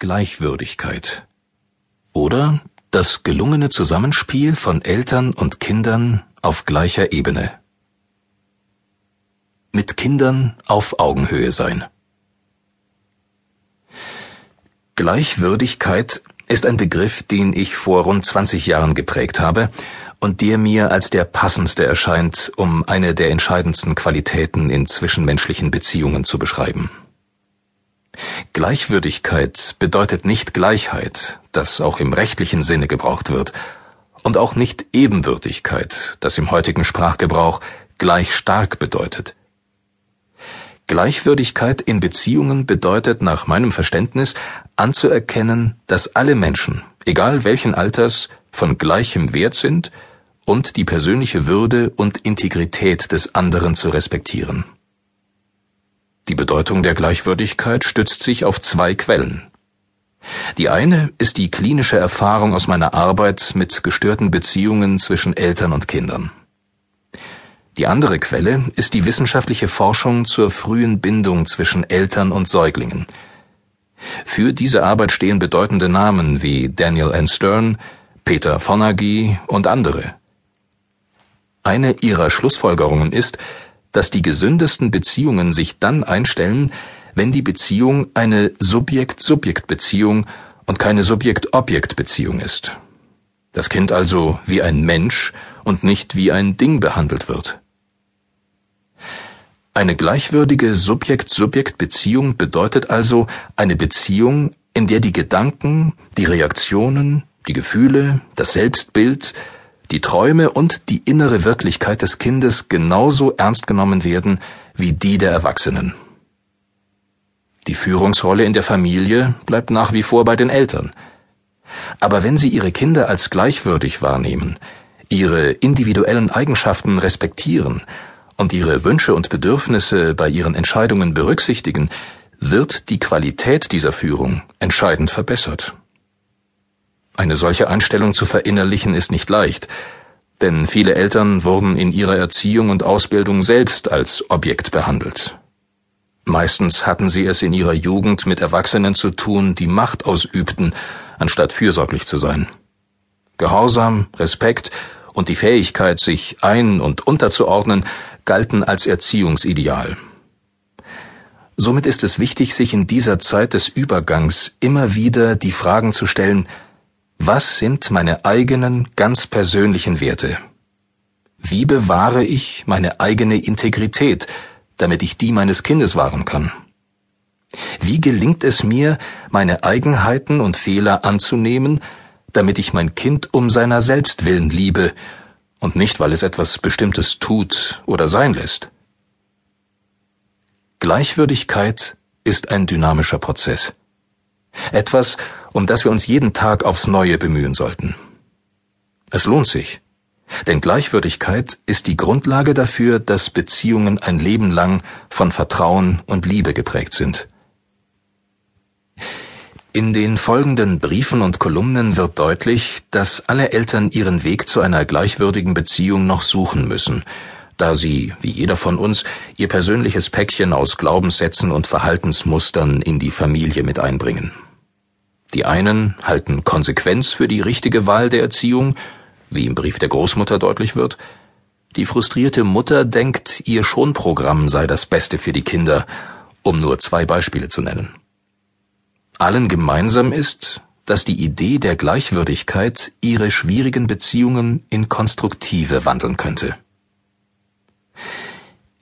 Gleichwürdigkeit oder das gelungene Zusammenspiel von Eltern und Kindern auf gleicher Ebene. Mit Kindern auf Augenhöhe sein. Gleichwürdigkeit ist ein Begriff, den ich vor rund 20 Jahren geprägt habe und der mir als der passendste erscheint, um eine der entscheidendsten Qualitäten in zwischenmenschlichen Beziehungen zu beschreiben. Gleichwürdigkeit bedeutet nicht Gleichheit, das auch im rechtlichen Sinne gebraucht wird, und auch nicht Ebenbürtigkeit, das im heutigen Sprachgebrauch gleich stark bedeutet. Gleichwürdigkeit in Beziehungen bedeutet nach meinem Verständnis anzuerkennen, dass alle Menschen, egal welchen Alters, von gleichem Wert sind und die persönliche Würde und Integrität des anderen zu respektieren. Die Bedeutung der Gleichwürdigkeit stützt sich auf zwei Quellen. Die eine ist die klinische Erfahrung aus meiner Arbeit mit gestörten Beziehungen zwischen Eltern und Kindern. Die andere Quelle ist die wissenschaftliche Forschung zur frühen Bindung zwischen Eltern und Säuglingen. Für diese Arbeit stehen bedeutende Namen wie Daniel N. Stern, Peter Fonagy und andere. Eine ihrer Schlussfolgerungen ist, dass die gesündesten Beziehungen sich dann einstellen, wenn die Beziehung eine Subjekt-Subjekt-Beziehung und keine Subjekt-Objekt-Beziehung ist. Das Kind also wie ein Mensch und nicht wie ein Ding behandelt wird. Eine gleichwürdige Subjekt-Subjekt-Beziehung bedeutet also eine Beziehung, in der die Gedanken, die Reaktionen, die Gefühle, das Selbstbild, die Träume und die innere Wirklichkeit des Kindes genauso ernst genommen werden wie die der Erwachsenen. Die Führungsrolle in der Familie bleibt nach wie vor bei den Eltern. Aber wenn sie ihre Kinder als gleichwürdig wahrnehmen, ihre individuellen Eigenschaften respektieren und ihre Wünsche und Bedürfnisse bei ihren Entscheidungen berücksichtigen, wird die Qualität dieser Führung entscheidend verbessert. Eine solche Einstellung zu verinnerlichen ist nicht leicht, denn viele Eltern wurden in ihrer Erziehung und Ausbildung selbst als Objekt behandelt. Meistens hatten sie es in ihrer Jugend mit Erwachsenen zu tun, die Macht ausübten, anstatt fürsorglich zu sein. Gehorsam, Respekt und die Fähigkeit, sich ein- und unterzuordnen, galten als Erziehungsideal. Somit ist es wichtig, sich in dieser Zeit des Übergangs immer wieder die Fragen zu stellen, was sind meine eigenen, ganz persönlichen Werte? Wie bewahre ich meine eigene Integrität, damit ich die meines Kindes wahren kann? Wie gelingt es mir, meine Eigenheiten und Fehler anzunehmen, damit ich mein Kind um seiner selbst willen liebe und nicht, weil es etwas Bestimmtes tut oder sein lässt? Gleichwürdigkeit ist ein dynamischer Prozess. Etwas, um das wir uns jeden Tag aufs Neue bemühen sollten. Es lohnt sich, denn Gleichwürdigkeit ist die Grundlage dafür, dass Beziehungen ein Leben lang von Vertrauen und Liebe geprägt sind. In den folgenden Briefen und Kolumnen wird deutlich, dass alle Eltern ihren Weg zu einer gleichwürdigen Beziehung noch suchen müssen, da sie, wie jeder von uns, ihr persönliches Päckchen aus Glaubenssätzen und Verhaltensmustern in die Familie mit einbringen. Die einen halten Konsequenz für die richtige Wahl der Erziehung, wie im Brief der Großmutter deutlich wird. Die frustrierte Mutter denkt, ihr Schonprogramm sei das Beste für die Kinder, um nur zwei Beispiele zu nennen. Allen gemeinsam ist, dass die Idee der Gleichwürdigkeit ihre schwierigen Beziehungen in konstruktive wandeln könnte.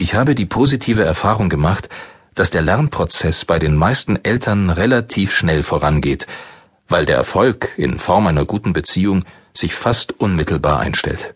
Ich habe die positive Erfahrung gemacht, dass der Lernprozess bei den meisten Eltern relativ schnell vorangeht, weil der Erfolg in Form einer guten Beziehung sich fast unmittelbar einstellt.